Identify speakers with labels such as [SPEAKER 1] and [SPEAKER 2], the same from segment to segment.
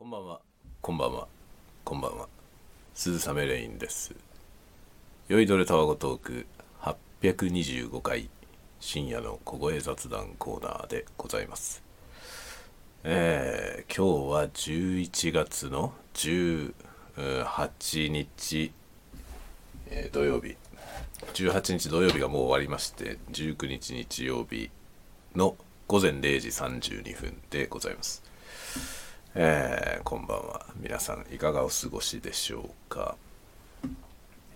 [SPEAKER 1] こんばんは、こんばんは、こんばんは。鈴雨レインです。酔いどれタワゴトーク825回深夜の小声雑談コーナーでございます。えー、今日は11月の18日、えー土曜日。18日土曜日がもう終わりまして、19日日曜日の午前0時32分でございます。えーこんばんは。皆さんいかがお過ごしでしょうか、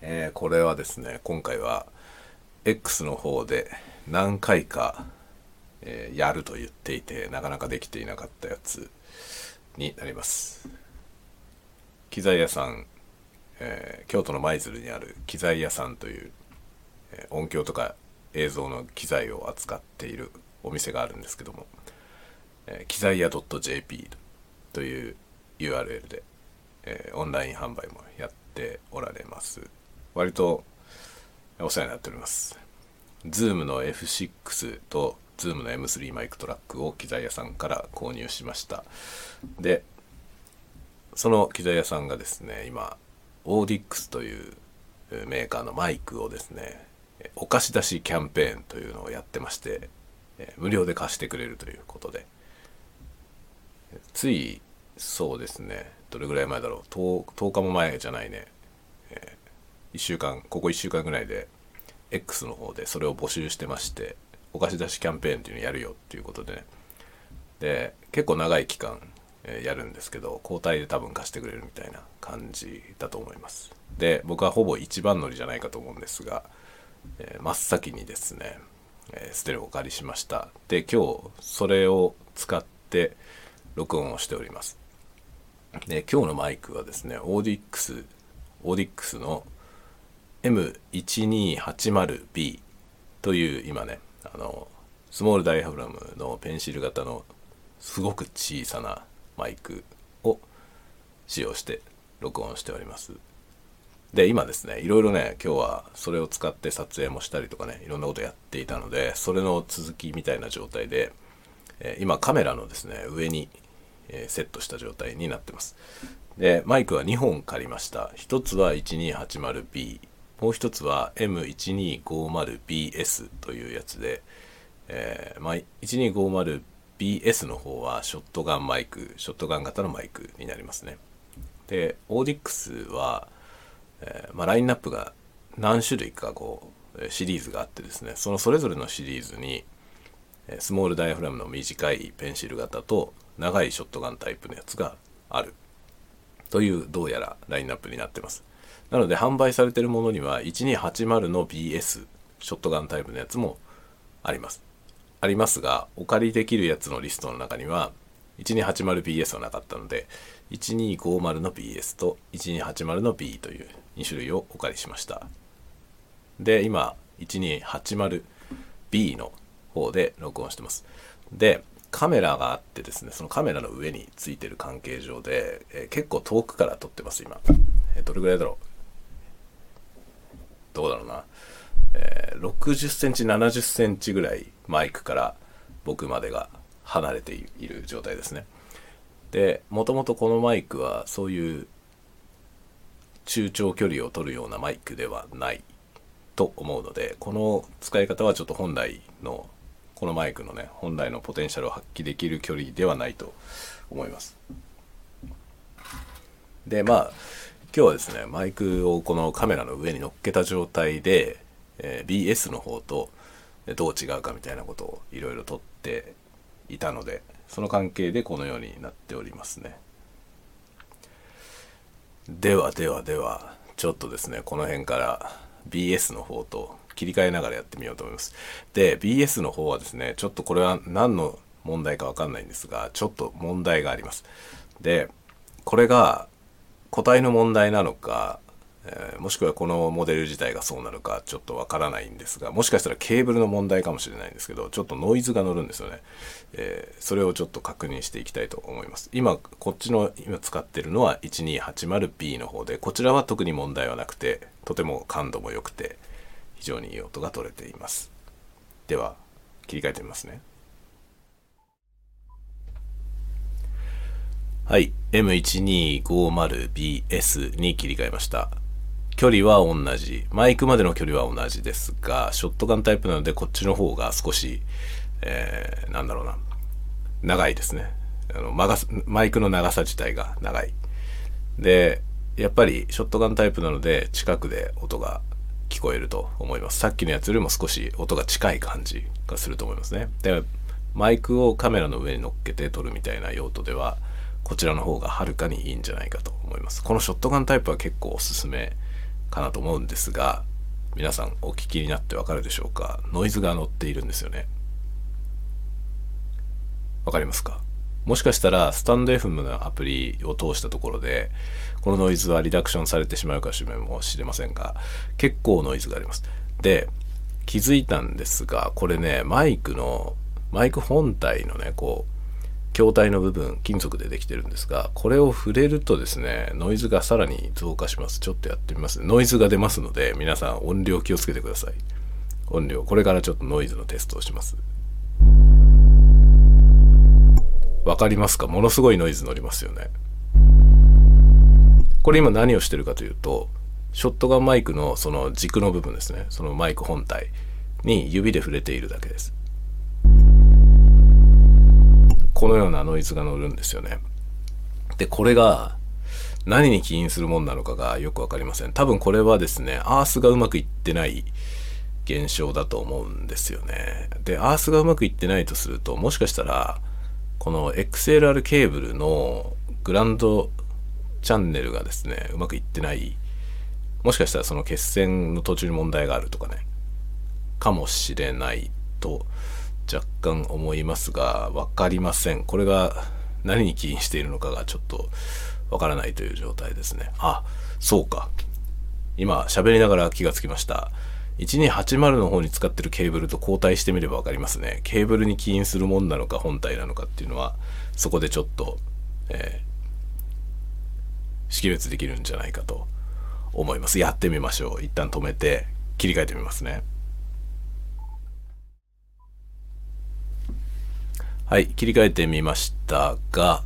[SPEAKER 1] えーこれはですね今回は X の方で何回か、えーやると言っていてなかなかできていなかったやつになります。機材屋さん、え京都の舞鶴にある機材屋さんという、え音響とか映像の機材を扱っているお店があるんですけども、え機材屋 .jp と。という URL で、えーオンライン販売もやっておられます。割とお世話になっております。Zoom の F6 と Zoom の M3 マイクトラックを機材屋さんから購入しました。でその機材屋さんがですね今オーディックスというメーカーのマイクをですねお貸し出しキャンペーンというのをやってまして無料で貸してくれるということで。ついそうですね。どれぐらい前だろう。10, 10日も前じゃないね、え1週間ここ1週間ぐらいで X の方でそれを募集してましてお貸し出しキャンペーンっていうのやるよっていうことでね。で結構長い期間、えーやるんですけど交代で多分貸してくれるみたいな感じだと思います。で僕はほぼ一番乗りじゃないかと思うんですが、えー真っ先にですね、えーステレオをお借りしました。で今日それを使って録音をしております。で今日のマイクはですね AUDIX AUDIX の M1280B という今ねあのスモールダイヤフラムのペンシル型のすごく小さなマイクを使用して録音しております。で今ですねいろいろね今日はそれを使って撮影もしたりとかねいろんなことやっていたのでそれの続きみたいな状態で、え今カメラのですね上に、えセットした状態になってます。でマイクは2本借りました。一つは 1280B もう一つは M1250BS というやつで、えーまあ、1250BS の方はショットガンマイクショットガン型のマイクになりますね。でオーディックスは、えーまあ、ラインナップが何種類かこうシリーズがあってですねそのそれぞれのシリーズにえスモールダイヤフラムの短いペンシル型と長いショットガンタイプのやつがある。というどうやらラインナップになってます。なので販売されているものには1280の BS ショットガンタイプのやつもあります。ありますがお借りできるやつのリストの中には 1280BS はなかったので1250の BS と1280の B という2種類をお借りしました。で今 1280B の方で録音してます。でカメラがあってですねそのカメラの上についてる関係上で、えー結構遠くから撮ってます今、えーどれぐらいだろう？どうだろうな、えー60センチ70センチぐらいマイクから僕までが離れている状態ですね。でもともとこのマイクはそういう中長距離を取るようなマイクではないと思うのでこの使い方はちょっと本来のこのマイクのね本来のポテンシャルを発揮できる距離ではないと思います。でまあ今日はですねマイクをこのカメラの上に乗っけた状態で、えー BS の方とどう違うかみたいなことをいろいろ撮っていたのでその関係でこのようになっておりますね。ではではではちょっとですねこの辺から BS の方と切り替えながらやってみようと思います。で BS の方はですねちょっとこれは何の問題かわかんないんですがちょっと問題があります。でこれが個体の問題なのか、えーもしくはこのモデル自体がそうなのかちょっとわからないんですがもしかしたらケーブルの問題かもしれないんですけどちょっとノイズが乗るんですよね、えーそれをちょっと確認していきたいと思います。今こっちの今使ってるのは 1280B の方でこちらは特に問題はなくてとても感度も良くて非常にいい音が取れています。では切り替えてみますね。はい M1250BS に切り替えました。距離は同じ。マイクまでの距離は同じですがショットガンタイプなのでこっちの方が少し、えー、なんだろうな。長いですね。あのマガマイクの長さ自体が長い。でやっぱりショットガンタイプなので近くで音が聞こえると思います。さっきのやつよりも少し音が近い感じがすると思いますね。でマイクをカメラの上に乗っけて撮るみたいな用途ではこちらの方がはるかにいいんじゃないかと思います。このショットガンタイプは結構おすすめかなと思うんですが皆さんお聞きになってわかるでしょうか？ノイズが乗っているんですよね。わかりますか？もしかしたらスタンド FM のアプリを通したところでこのノイズはリダクションされてしまうかもしれませんが結構ノイズがあります。で気づいたんですがこれねマイクのマイク本体のねこう筐体の部分金属でできてるんですがこれを触れるとですねノイズがさらに増加します。ちょっとやってみます。ノイズが出ますので皆さん音量気をつけてください。音量これからちょっとノイズのテストをします。わかりますか？ものすごいノイズ乗りますよねこれ今何をしてるかというとショットガンマイクのその軸の部分ですねそのマイク本体に指で触れているだけですこのようなノイズが乗るんですよね。で、これが何に起因するもんなのかがよくわかりません。多分これはですね、アースがうまくいってない現象だと思うんですよね。で、アースがうまくいってないとすると、もしかしたら、この XLR ケーブルのグランドチャンネルがですね、うまくいってない。もしかしたらその決線の途中に問題があるとかね、かもしれないと若干思いますが、わかりません。これが何に起因しているのかがちょっとわからないという状態ですね。あ、そうか。今喋りながら気がつきました。1280の方に使ってるケーブルと交代してみれば分かりますね。ケーブルに起因するもんなのか本体なのかっていうのはそこでちょっと、えー、識別できるんじゃないかと思います。やってみましょう。一旦止めて切り替えてみますね。はい、切り替えてみましたが、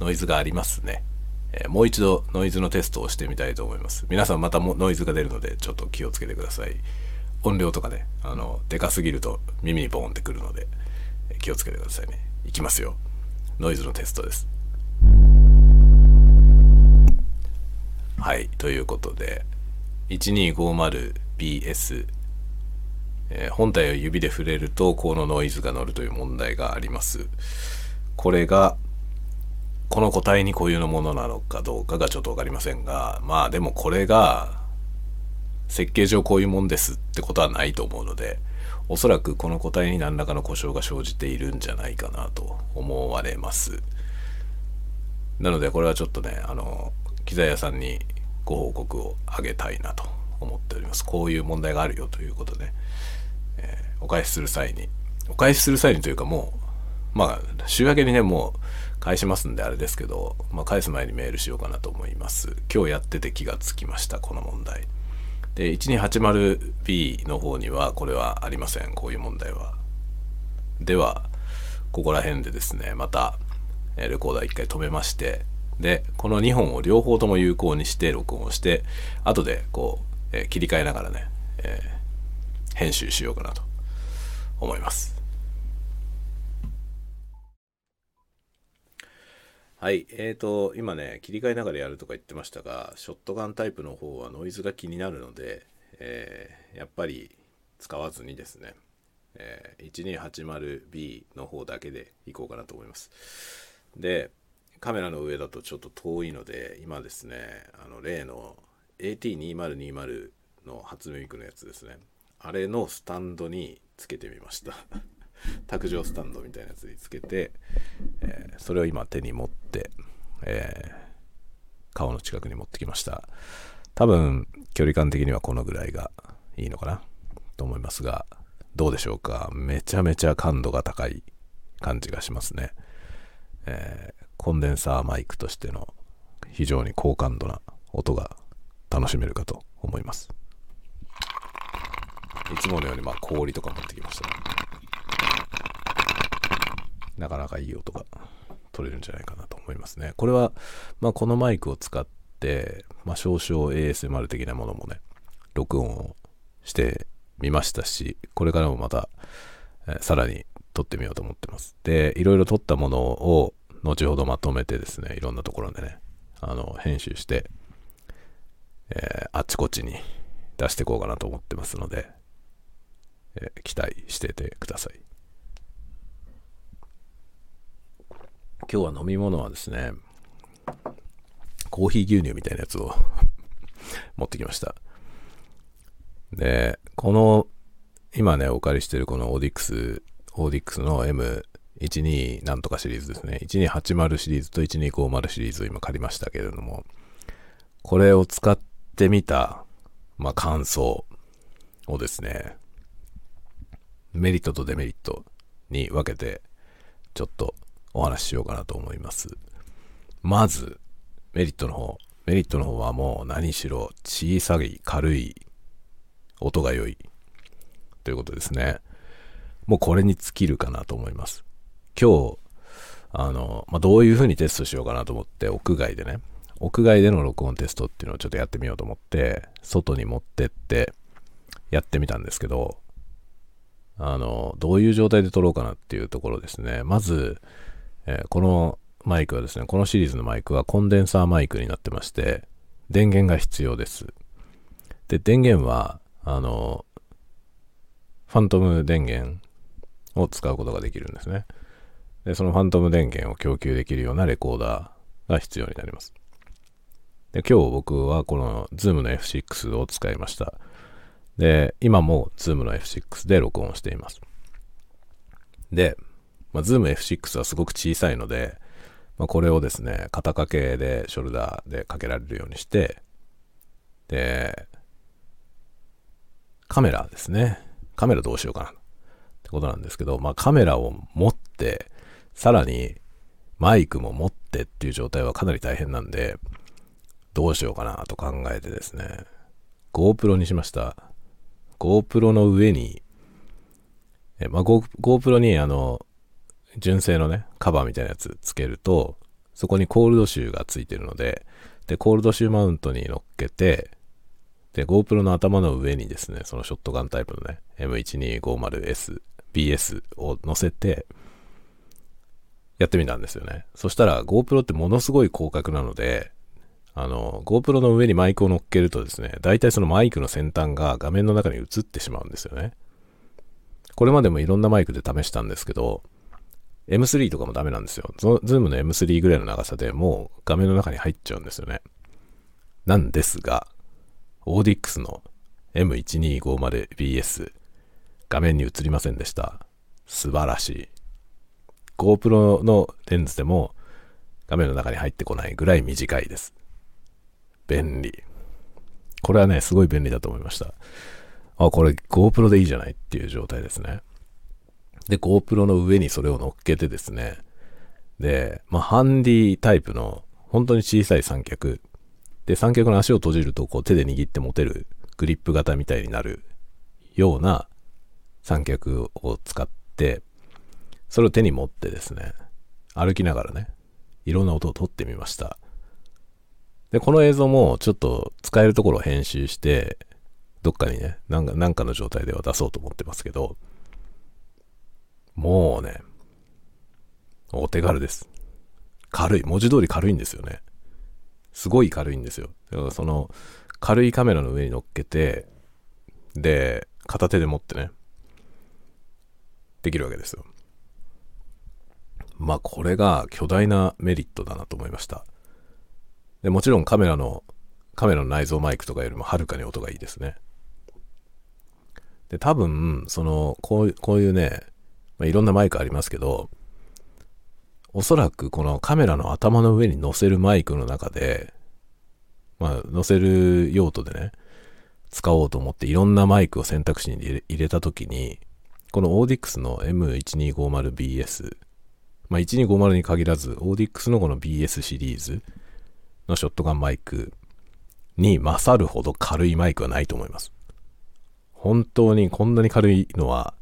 [SPEAKER 1] ノイズがありますね。えー、もう一度ノイズのテストをしてみたいと思います。皆さんまたもノイズが出るので、ちょっと気をつけてください。音量とかね、あの、でかすぎると耳にボーンってくるので、え気をつけてくださいね。いきますよ。ノイズのテストです。はい、ということで、1250BS えー、本体を指で触れるとこのノイズが乗るという問題があります。これがこの個体に固有のものなのかどうかがちょっと分かりませんがまあでもこれが設計上こういうもんですってことはないと思うのでおそらくこの個体に何らかの故障が生じているんじゃないかなと思われます。なのでこれはちょっとねあの機材屋さんにご報告をあげたいなと思っております。こういう問題があるよということでえー、お返しする際にお返しする際にというかもうまあ週明けにねもう返しますんであれですけど、まあ、返す前にメールしようかなと思います。今日やってて気がつきましたこの問題。で 1280B の方にはこれはありません。こういう問題は。ではここら辺でですねまたレコーダー一回止めましてでこの2本を両方とも有効にして録音をして後でこう、えー、切り替えながらね、えー編集しようかなと思います。はい。えーと、今ね、切り替えながらやるとか言ってましたが、ショットガンタイプの方はノイズが気になるので、えー、やっぱり使わずにですね、えー、1280B の方だけでいこうかなと思います。で、カメラの上だとちょっと遠いので、今ですね、あの例の AT2020 の初音ミクのやつですね。あれのスタンドにつけてみました卓上スタンドみたいなやつにつけて、えー、それを今手に持って、えー、顔の近くに持ってきました。多分距離感的にはこのぐらいがいいのかな？と思いますがどうでしょうか？めちゃめちゃ感度が高い感じがしますね、えー、コンデンサーマイクとしての非常に高感度な音が楽しめるかと思います。いつものようにまあ氷とか持ってきました、ね、なかなかいい音が取れるんじゃないかなと思いますね。これは、まあ、このマイクを使って、まあ、少々 ASMR 的なものもね、録音をしてみましたし、これからもまた、えー、さらに撮ってみようと思ってます。で、いろいろ撮ったものを後ほどまとめてですね、いろんなところでね、あの、編集して、えー、あっちこっちに出していこうかなと思ってますので、えー、期待しててください。今日は飲み物はですね、コーヒー牛乳みたいなやつを 持ってきました。で、この、今ね、お借りしてるこの AUDIX、AUDIX の M12 なんとかシリーズですね。1280シリーズと1250シリーズを今借りましたけれども、これを使ってみた、まあ、感想をですね、メリットとデメリットに分けて、ちょっとお話ししようかなと思います。まず、メリットの方。メリットの方はもう何しろ小さい、軽い、音が良い。ということですね。もうこれに尽きるかなと思います。今日、あの、まあ、どういう風にテストしようかなと思って、屋外でね、屋外での録音テストっていうのをちょっとやってみようと思って、外に持ってってやってみたんですけど、あの、どういう状態で撮ろうかなっていうところですね。まず、えー、このマイクはですね、このシリーズのマイクはコンデンサーマイクになってまして、電源が必要です。で、電源は、あの、ファントム電源を使うことができるんですね。で、そのファントム電源を供給できるようなレコーダーが必要になります。で、今日僕はこの Zoom の F6 を使いました。で、今も Zoom の F6 で録音しています。で、まあ、Zoom F6 はすごく小さいので、まあ、これをですね、肩掛けでショルダーでかけられるようにして、で、カメラですね。カメラどうしようかな。ってことなんですけど、まあカメラを持って、さらにマイクも持ってっていう状態はかなり大変なんで、どうしようかなと考えてですね、GoPro にしました。GoPro の上に、えまあ、GoPro にあの、純正のね、カバーみたいなやつつけると、そこにコールドシューがついてるので、で、コールドシューマウントに乗っけて、で、GoPro の頭の上にですね、そのショットガンタイプのね、M1250S、BS を乗せて、やってみたんですよね。そしたら GoPro ってものすごい広角なので、あの、GoPro の上にマイクを乗っけるとですね、大体そのマイクの先端が画面の中に映ってしまうんですよね。これまでもいろんなマイクで試したんですけど、M3 とかもダメなんですよ。 ZOOM の M3 ぐらいの長さでもう画面の中に入っちゃうんですよね。なんですが、オーディックスの M1250BS 画面に映りませんでした。素晴らしい。GoPro のレンズでも画面の中に入ってこないぐらい短いです。便利。これはね、すごい便利だと思いました。あ、これ GoPro でいいじゃないっていう状態ですね。で、GoPro の上にそれを乗っけてですね、で、まあ、ハンディタイプの本当に小さい三脚。で、三脚の足を閉じるとこう手で握って持てるグリップ型みたいになるような三脚を使って、それを手に持ってですね、歩きながらね、いろんな音を取ってみました。で、この映像もちょっと使えるところを編集して、どっかにね、なんか、なんかの状態では出そうと思ってますけど、もうね、お手軽です。軽い。文字通り軽いんですよね。すごい軽いんですよ。だからその、軽いカメラの上に乗っけて、で、片手で持ってね、できるわけですよ。まあこれが巨大なメリットだなと思いました。でもちろんカメラの、カメラの内蔵マイクとかよりもはるかに音がいいですね。で、多分、その、こうこういうね、まあ、いろんなマイクありますけど、おそらくこのカメラの頭の上に乗せるマイクの中で、まあ、乗せる用途でね、使おうと思っていろんなマイクを選択肢に入れたときに、このオーディックスの M1250BS、まあ、1250に限らず、オーディックスのこの BS シリーズのショットガンマイクに勝るほど軽いマイクはないと思います。本当にこんなに軽いのは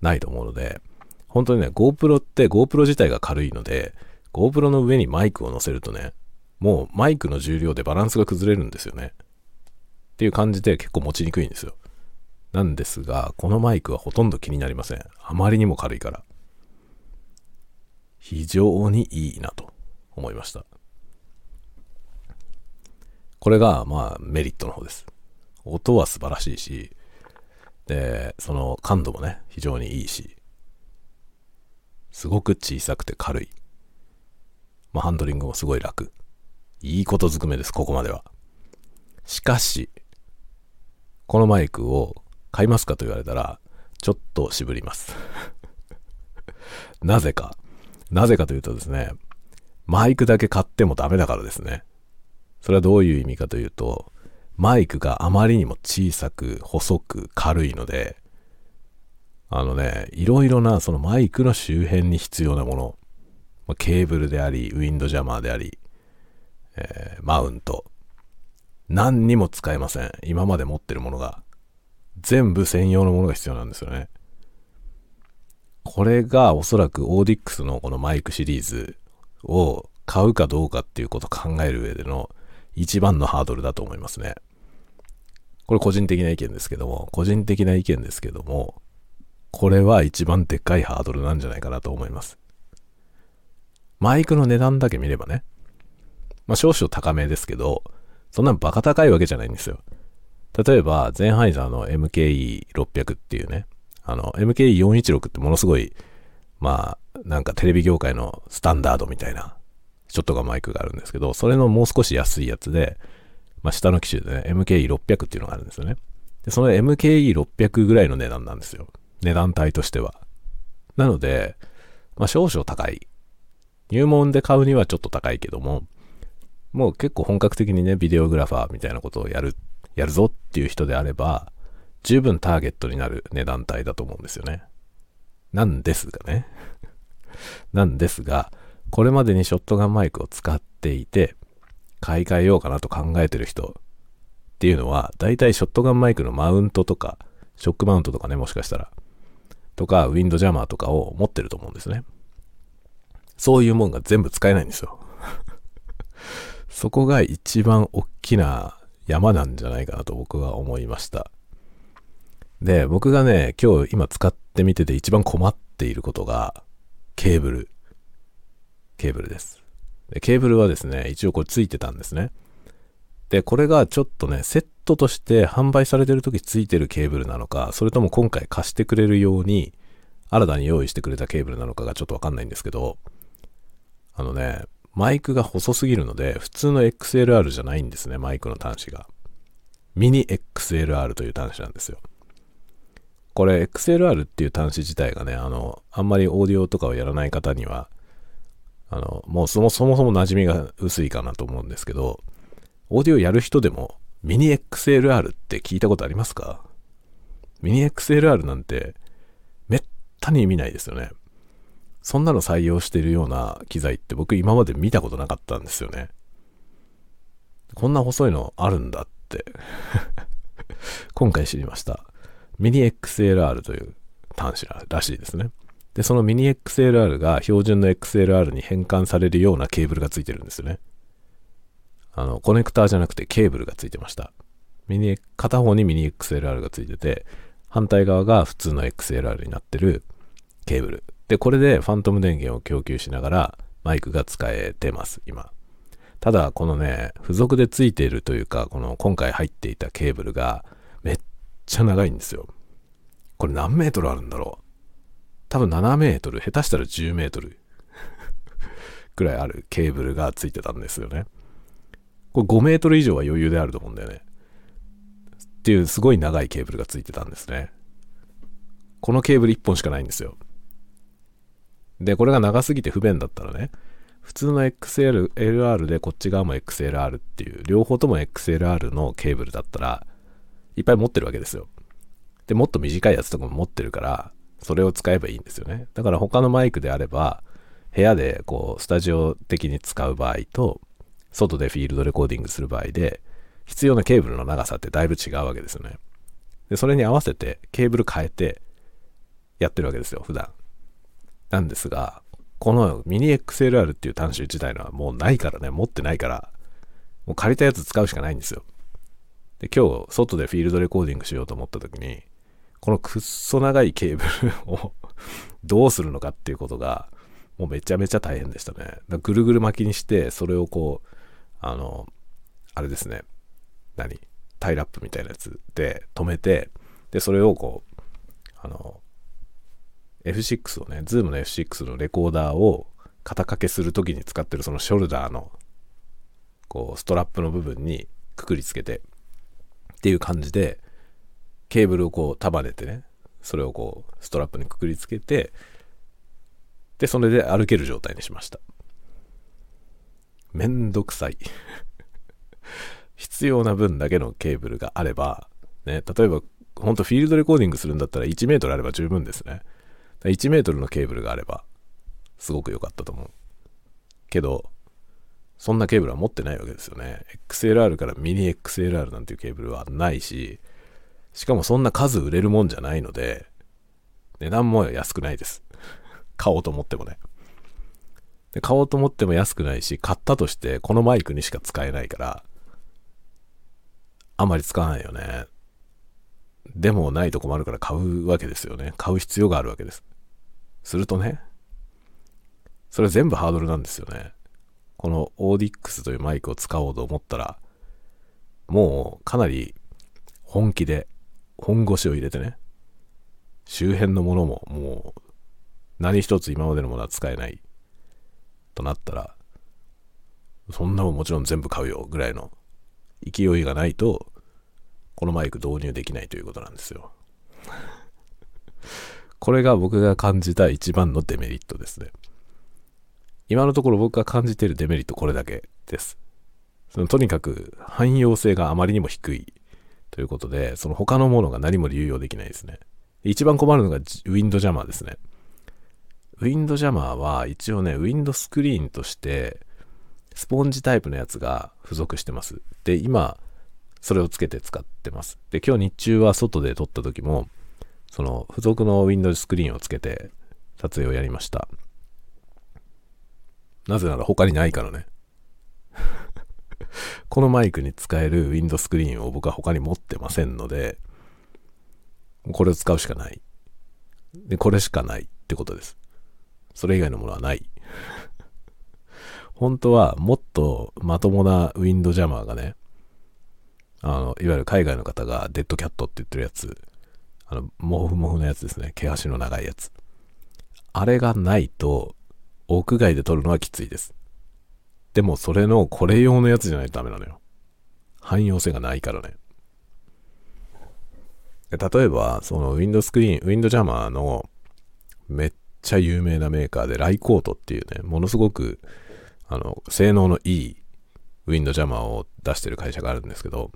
[SPEAKER 1] ないと思うので、本当にね、GoPro って GoPro 自体が軽いので、GoPro の上にマイクを乗せるとね、もうマイクの重量でバランスが崩れるんですよね。っていう感じで結構持ちにくいんですよ。なんですが、このマイクはほとんど気になりません。あまりにも軽いから。非常にいいなと思いました。これが、まあ、メリットの方です。音は素晴らしいし、で、その感度もね、非常にいいし、すごく小さくて軽い。まあ、ハンドリングもすごい楽。いいことずくめです、ここまでは。しかし、このマイクを買いますかと言われたら、ちょっと渋ります なぜか。なぜかというとですね、マイクだけ買ってもダメだからですね。それはどういう意味かというと、マイクがあまりにも小さく、細く、軽いので、あのね、いろいろなそのマイクの周辺に必要なもの、まケーブルであり、ウィンドジャマーであり、えー、マウント、何にも使えません。今まで持ってるものが。全部専用のものが必要なんですよね。これがおそらくオーディックスのこのマイクシリーズを買うかどうかっていうことを考える上での一番のハードルだと思いますね。これ個人的な意見ですけども、個人的な意見ですけども、これは一番でっかいハードルなんじゃないかなと思います。マイクの値段だけ見ればね、まあ少々高めですけど、そんなバカ高いわけじゃないんですよ。例えば、ゼンハイザーの MKE600 っていうね、あの、MKE416 ってものすごい、まあ、なんかテレビ業界のスタンダードみたいなショットガンマイクがあるんですけど、それのもう少し安いやつで、まあ、下の機種でね、MKE600 っていうのがあるんですよね。で、その MKE600 ぐらいの値段なんですよ。値段帯としては。なので、まあ、少々高い。入門で買うにはちょっと高いけども、もう結構本格的にね、ビデオグラファーみたいなことをやる、やるぞっていう人であれば、十分ターゲットになる値段帯だと思うんですよね。なんですがね。なんですが、これまでにショットガンマイクを使っていて、買い替えようかなと考えてる人っていうのは、大体ショットガンマイクのマウントとか、ショックマウントとかね、もしかしたら、とか、ウィンドジャマーとかを持ってると思うんですね。そういうもんが全部使えないんですよ。そこが一番大きな山なんじゃないかなと僕は思いました。で、僕がね、今日今使ってみてて一番困っていることが、ケーブル。ケーブルです。でケーブルはですね、一応これついてたんですね。で、これがちょっとね、セットとして販売されてる時ついてるケーブルなのか、それとも今回貸してくれるように、新たに用意してくれたケーブルなのかがちょっとわかんないんですけど、あのね、マイクが細すぎるので、普通の XLR じゃないんですね、マイクの端子が。ミニ XLR という端子なんですよ。これ XLR っていう端子自体がね、あの、あんまりオーディオとかをやらない方にはあの、もうそもそも馴染みが薄いかなと思うんですけど、オーディオやる人でもミニ XLR って聞いたことありますか？ミニ XLR なんてめったに見ないですよね。そんなの採用してるような機材って僕今まで見たことなかったんですよね。こんな細いのあるんだって 今回知りました。ミニ XLR という端子らしいですね。で、そのミニ XLR が標準の XLR に変換されるようなケーブルがついてるんですよね。あの、コネクターじゃなくてケーブルがついてました。ミニ、片方にミニ XLR がついてて、反対側が普通の XLR になってるケーブル。で、これでファントム電源を供給しながらマイクが使えてます、今。ただ、このね、付属でついているというか、この今回入っていたケーブルがめっちゃ長いんですよ。これ何メートルあるんだろう？多分7メートル、下手したら10メートルくらいあるケーブルがついてたんですよね。これ5メートル以上は余裕であると思うんだよね。っていうすごい長いケーブルがついてたんですね。このケーブル1本しかないんですよ。で、これが長すぎて不便だったらね、普通の XLR でこっち側も XLR っていう、両方とも XLR のケーブルだったら、いっぱい持ってるわけですよ。で、もっと短いやつとかも持ってるから、それを使えばいいんですよね。だから他のマイクであれば、部屋でこう、スタジオ的に使う場合と、外でフィールドレコーディングする場合で、必要なケーブルの長さってだいぶ違うわけですよね。で、それに合わせてケーブル変えてやってるわけですよ、普段。なんですが、このミニ XLR っていう端子自体のはもうないからね、持ってないから、もう借りたやつ使うしかないんですよ。で、今日、外でフィールドレコーディングしようと思った時に、このくっそ長いケーブルを どうするのかっていうことが、もうめちゃめちゃ大変でしたね。ぐるぐる巻きにして、それをこう、あの、あれですね、何？タイラップみたいなやつで止めて、で、それをこう、あの、F6 をね、 ZOOM の F6 のレコーダーを肩掛けするときに使ってるそのショルダーの、こう、ストラップの部分にくくりつけて、っていう感じで、ケーブルをこう束ねてね、それをこう、ストラップにくくりつけて、で、それで歩ける状態にしました。めんどくさい 必要な分だけのケーブルがあれば、ね、例えば、ほんとフィールドレコーディングするんだったら1メートルあれば十分ですね。1メートルのケーブルがあれば、すごく良かったと思う。けど、そんなケーブルは持ってないわけですよね。XLR からミニ XLR なんていうケーブルはないし、しかもそんな数売れるもんじゃないので、値段も安くないです。買おうと思ってもね。で買おうと思っても安くないし、買ったとしてこのマイクにしか使えないから、あまり使わないよね。でもないと困るから買うわけですよね。買う必要があるわけです。するとね、それ全部ハードルなんですよね。このオーディックスというマイクを使おうと思ったら、もうかなり本気で本腰を入れてね、周辺のものももう何一つ今までのものは使えないとなったら、そんなもんもちろん全部買うよぐらいの勢いがないと、このマイク導入できないということなんですよ。これが僕が感じた一番のデメリットですね。今のところ僕が感じているデメリットこれだけです。そのとにかく汎用性があまりにも低いということで、その他のものが何も流用できないですね。一番困るのがウィンドジャマーですね。ウィンドジャマーは一応ね、ウィンドスクリーンとしてスポンジタイプのやつが付属してます。で、今、それをつけて使ってます。で、今日日中は外で撮った時も、その付属のウィンドスクリーンをつけて撮影をやりました。なぜなら他にないからね。このマイクに使えるウィンドスクリーンを僕は他に持ってませんので、これを使うしかない。で、これしかないってことです。それ以外のものはない。本当はもっとまともなウィンドジャマーがね、あの、いわゆる海外の方がデッドキャットって言ってるやつ、あの、モフモフのやつですね。毛足の長いやつ。あれがないと、屋外で撮るのはきついです。でもそれのこれ用のやつじゃないとダメなのよ。汎用性がないからね。例えば、そのウィンドスクリーン、ウィンドジャマーのめっちゃ有名なメーカーでライコートっていうね、ものすごく、あの、性能のいいウィンドジャマーを出してる会社があるんですけど、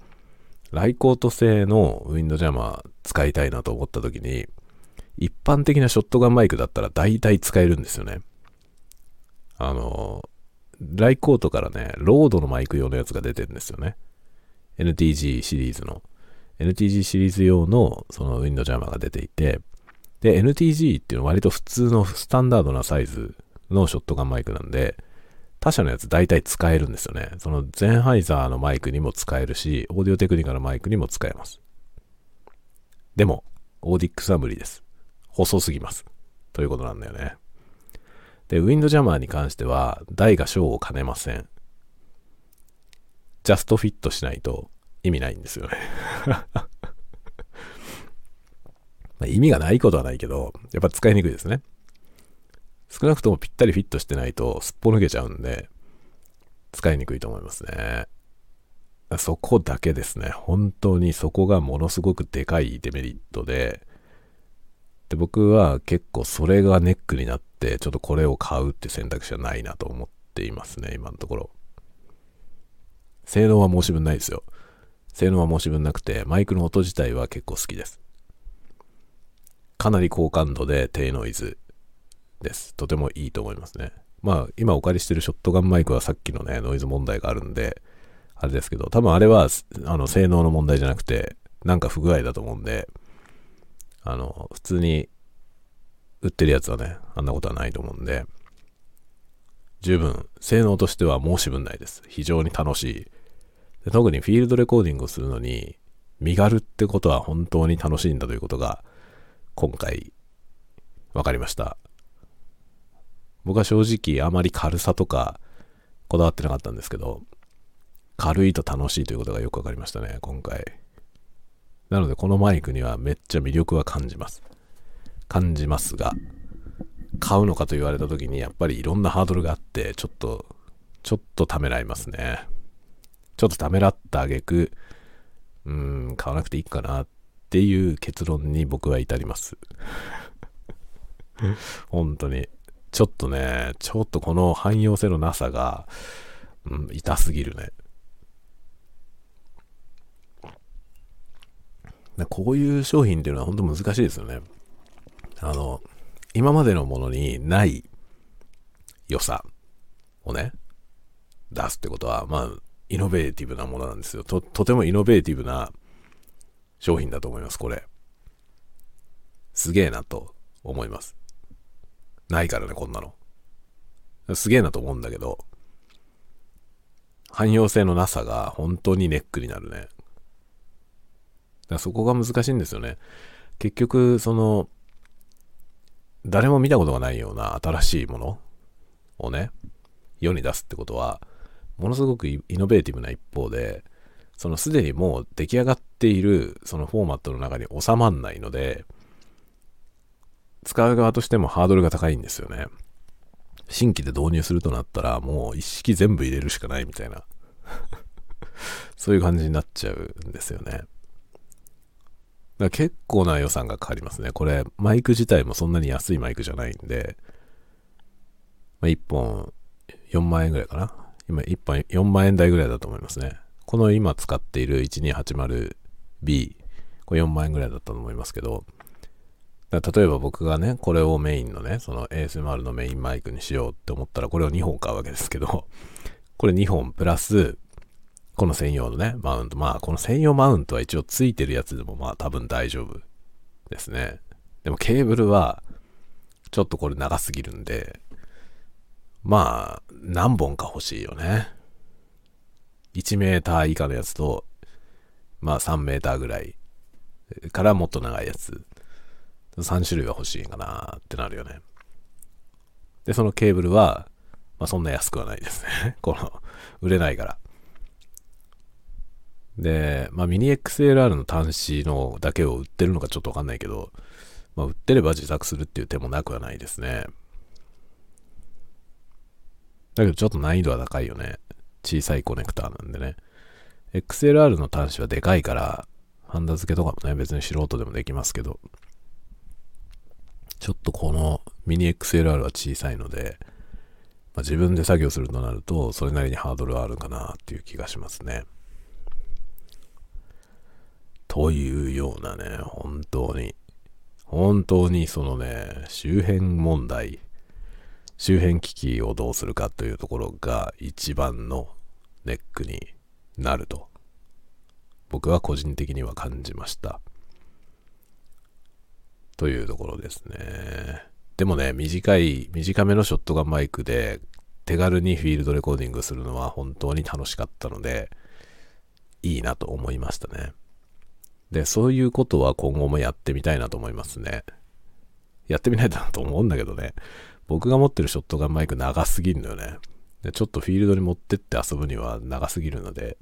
[SPEAKER 1] ライコート製のウィンドジャマー使いたいなと思った時に、一般的なショットガンマイクだったら大体使えるんですよね。あの、ライコートからね、ロードのマイク用のやつが出てるんですよね。NTG シリーズの。NTG シリーズ用のそのウィンドジャーマーが出ていて、で、NTG っていうのは割と普通のスタンダードなサイズのショットガンマイクなんで、他社のやつ大体使えるんですよね。そのゼンハイザーのマイクにも使えるし、オーディオテクニカのマイクにも使えます。でも、オーディックスは無理です。細すぎます。ということなんだよね。で、ウィンドジャマーに関しては、台が小を兼ねません。ジャストフィットしないと意味ないんですよね ま意味がないことはないけど、やっぱ使いにくいですね。少なくともぴったりフィットしてないとすっぽ抜けちゃうんで、使いにくいと思いますね。そこだけですね。本当にそこがものすごくでかいデメリットで、で僕は結構それがネックになって、ちょっとこれを買うって選択肢はないなと思っていますね、今のところ。性能は申し分ないですよ。性能は申し分なくて、マイクの音自体は結構好きです。かなり高感度で低ノイズです。とてもいいと思いますね。まあ、今お借りしてるショットガンマイクはさっきのね、ノイズ問題があるんで、あれですけど、多分あれは、あの、性能の問題じゃなくて、なんか不具合だと思うんで、あの、普通に売ってるやつはね、あんなことはないと思うんで、十分、性能としては申し分ないです。非常に楽しい。で特にフィールドレコーディングをするのに、身軽ってことは本当に楽しいんだということが、今回、分かりました。僕は正直あまり軽さとかこだわってなかったんですけど、軽いと楽しいということがよく分かりましたね、今回。なのでこのマイクにはめっちゃ魅力は感じます。感じますが、買うのかと言われた時にやっぱりいろんなハードルがあって、ちょっと、ちょっとためらいますね。ちょっとためらった挙句、うーん、買わなくていいかなっていう結論に僕は至ります。本当に。ちょっとね、ちょっとこの汎用性のなさが、うん、痛すぎるね。こういう商品っていうのは本当難しいですよね。あの、今までのものにない良さをね、出すってことは、まあ、イノベーティブなものなんですよ。と、とてもイノベーティブな商品だと思います、これ。すげえなと思います。ないからね、こんなの。すげえなと思うんだけど、汎用性のなさが本当にネックになるね。だそこが難しいんですよね。結局、その、誰も見たことがないような新しいものをね、世に出すってことは、ものすごくイノベーティブな一方で、そのすでにもう出来上がっているそのフォーマットの中に収まんないので、使う側としてもハードルが高いんですよね。新規で導入するとなったら、もう一式全部入れるしかないみたいな そういう感じになっちゃうんですよね。だ結構な予算がかかりますね。これ、マイク自体もそんなに安いマイクじゃないんで、まあ、1本4万円ぐらいかな。今1本4万円台ぐらいだと思いますね。この今使っている 1280B、これ4万円ぐらいだったと思いますけど、例えば僕がね、これをメインのね、その ASMR のメインマイクにしようって思ったら、これを2本買うわけですけど、これ2本プラス、この専用のね、マウント。まあ、この専用マウントは一応ついてるやつでもまあ多分大丈夫ですね。でもケーブルは、ちょっとこれ長すぎるんで、まあ、何本か欲しいよね。1メーター以下のやつと、まあ3メーターぐらいからもっと長いやつ。3種類は欲しいかなってなるよね。で、そのケーブルは、まあそんな安くはないですね。この、売れないから。で、まあミニ XLR の端子のだけを売ってるのかちょっとわかんないけど、まあ売ってれば自作するっていう手もなくはないですね。だけどちょっと難易度は高いよね。小さいコネクターなんでね。XLR の端子はでかいから、ハンダ付けとかもね、別に素人でもできますけど、ちょっとこのミニ XLR は小さいので、まあ、自分で作業するとなると、それなりにハードルはあるかなっていう気がしますね。というようなね、本当に、本当にそのね、周辺問題、周辺危機をどうするかというところが一番のネックになると、僕は個人的には感じました。というところですね。でもね、短い、短めのショットガンマイクで手軽にフィールドレコーディングするのは本当に楽しかったので、いいなと思いましたね。で、そういうことは今後もやってみたいなと思いますね。やってみないとなと思うんだけどね。僕が持ってるショットガンマイク長すぎるのよね。でちょっとフィールドに持ってって遊ぶには長すぎるので、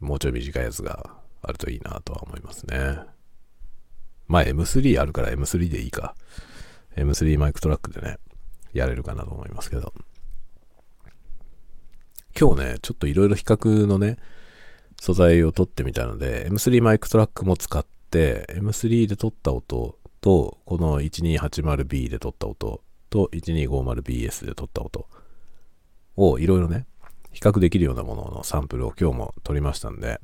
[SPEAKER 1] もうちょい短いやつがあるといいなとは思いますね。まあ M3 あるから M3 でいいか。M3 マイクトラックでね、やれるかなと思いますけど。今日ね、ちょっといろいろ比較のね、素材を撮ってみたので、M3 マイクトラックも使って、M3 で撮った音と、この 1280B で撮った音と 1250BS で撮った音をいろいろね、比較できるようなもののサンプルを今日も撮りましたんで、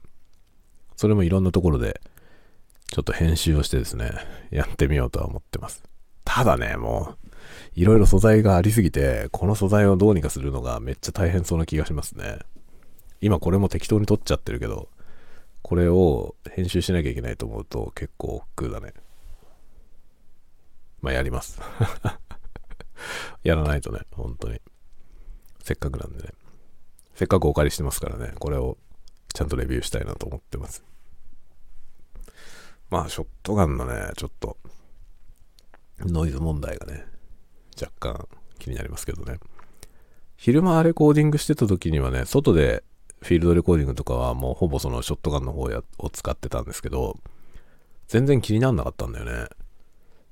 [SPEAKER 1] それもいろんなところでちょっと編集をしてですね、やってみようとは思ってます。ただね、もう、いろいろ素材がありすぎて、この素材をどうにかするのがめっちゃ大変そうな気がしますね。今これも適当に撮っちゃってるけど、これを編集しなきゃいけないと思うと結構億劫だね。まあやります。やらないとね、本当に。せっかくなんでね。せっかくお借りしてますからね、これをちゃんとレビューしたいなと思ってます。まあ、ショットガンのね、ちょっと、ノイズ問題がね、若干気になりますけどね。昼間レコーディングしてた時にはね、外でフィールドレコーディングとかはもうほぼそのショットガンの方やを使ってたんですけど、全然気になんなかったんだよね。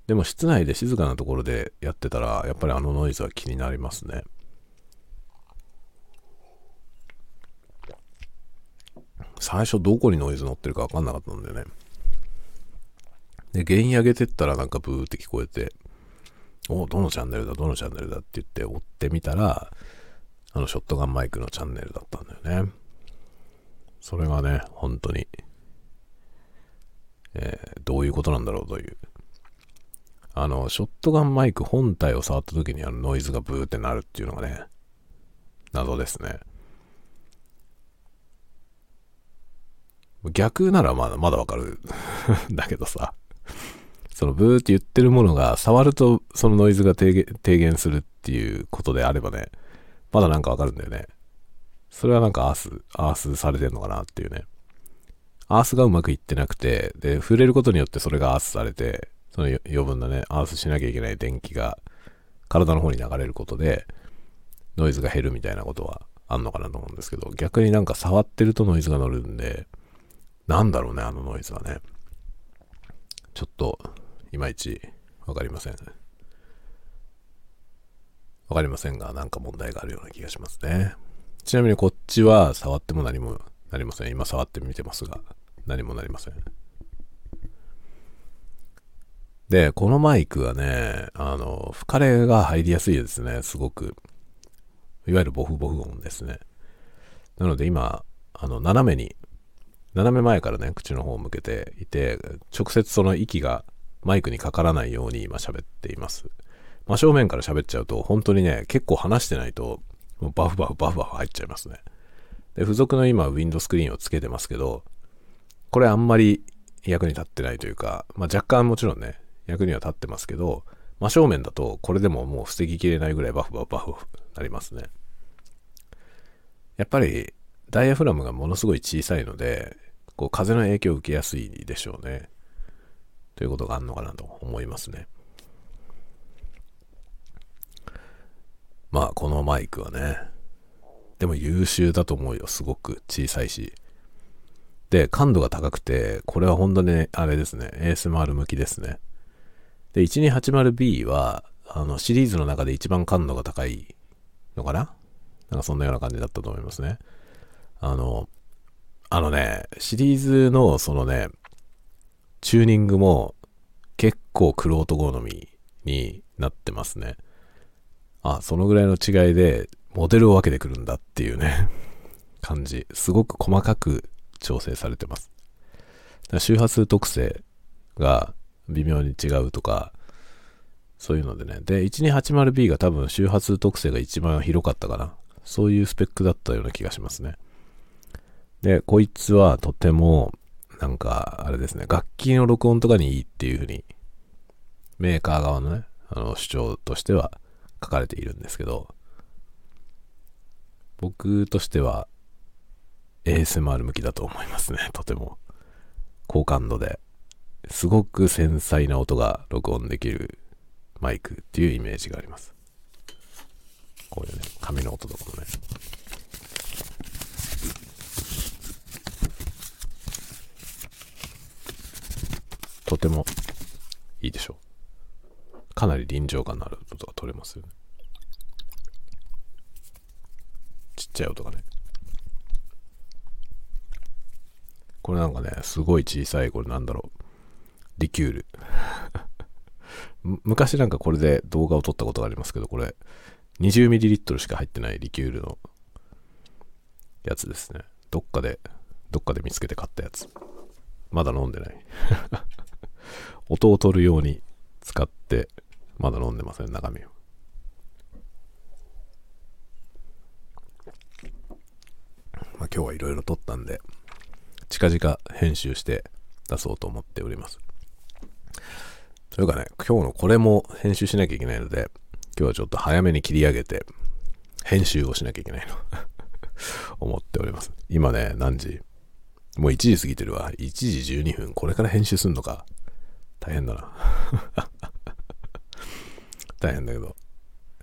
[SPEAKER 1] でも室内で静かなところでやってたら、やっぱりあのノイズは気になりますね。最初どこにノイズ乗ってるかわかんなかったんだよね。で、原因上げてったらなんかブーって聞こえて、おどのチャンネルだ、どのチャンネルだって言って追ってみたら、あのショットガンマイクのチャンネルだったんだよね。それがね、本当に、えー、どういうことなんだろうという。あの、ショットガンマイク本体を触った時にあのノイズがブーってなるっていうのがね、謎ですね。逆ならまだ、まだわかる だけどさ、そのブーって言ってるものが触るとそのノイズが低減低減するっていうことであればね、まだなんかわかるんだよね。それはなんかアース、アースされてんのかなっていうね。アースがうまくいってなくて、で、触れることによってそれがアースされて、その余分なね、アースしなきゃいけない電気が体の方に流れることで、ノイズが減るみたいなことはあんのかなと思うんですけど、逆になんか触ってるとノイズが乗るんで、なんだろうね、あのノイズはね。ちょっと、いまいちわかりません。わかりませんが、なんか問題があるような気がしますね。ちなみにこっちは触っても何もなりません。今触ってみてますが、何もなりません。で、このマイクはね、あの、吹かれが入りやすいですね、すごく。いわゆるボフボフ音ですね。なので今、あの、斜めに斜め前からね、口の方を向けていて、直接その息がマイクにかからないように今喋っています。真正面から喋っちゃうと、本当にね、結構話してないと、もうバフバフバフバフ入っちゃいますね。で、付属の今、ウィンドスクリーンをつけてますけど、これあんまり役に立ってないというか、まあ若干もちろんね、役には立ってますけど、真正面だとこれでももう防ぎきれないぐらいバフバフバフなりますね。やっぱりダイヤフラムがものすごい小さいので、こう風の影響を受けやすいでしょうね。ということがあるのかなと思いますね。まあ、このマイクはね、でも優秀だと思うよ。すごく小さいし。で、感度が高くて、これは本当に、あれですね、ASMR 向きですね。で、1280B は、あの、シリーズの中で一番感度が高いのかな？なんかそんなような感じだったと思いますね。あの、あのね、シリーズのそのね、チューニングも結構クロート好みになってますね。あ、そのぐらいの違いでモデルを分けてくるんだっていうね、感じ。すごく細かく調整されてます。周波数特性が微妙に違うとか、そういうのでね。で、1280B が多分周波数特性が一番広かったかな。そういうスペックだったような気がしますね。で、こいつはとても、なんか、あれですね、楽器の録音とかにいいっていうふうに、メーカー側のね、あの主張としては書かれているんですけど、僕としては ASMR 向きだと思いますね、とても。高感度で、すごく繊細な音が録音できるマイクっていうイメージがあります。こういうね、紙の音とかもね。とてもいいでしょう。かなり臨場感のある音が取れますよね。ちっちゃい音がね。これなんかね、すごい小さい、これなんだろう。リキュール。昔なんかこれで動画を撮ったことがありますけど、これ 20ml しか入ってないリキュールのやつですね。どっかで、どっかで見つけて買ったやつ。まだ飲んでない。音を取るように使って、まだ飲んでません、中身を。まあ、今日はいろいろ撮ったんで、近々編集して出そうと思っております。というかね、今日のこれも編集しなきゃいけないので、今日はちょっと早めに切り上げて、編集をしなきゃいけないの。思っております。今ね、何時？もう1時過ぎてるわ。1時12分。これから編集すんのか。大変だな。大変だけど、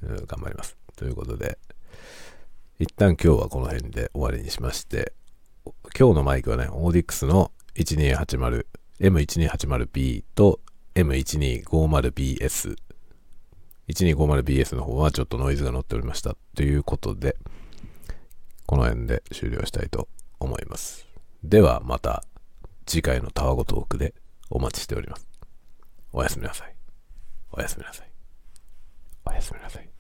[SPEAKER 1] うん、頑張ります。ということで、一旦今日はこの辺で終わりにしまして、今日のマイクはね、オーディックスの1280、M1280B と M1250BS。1250BS の方はちょっとノイズが乗っておりました。ということで、この辺で終了したいと思います。ではまた次回のタワゴトークでお待ちしております。おやすみなさい。おやすみなさい。おやすみなさい。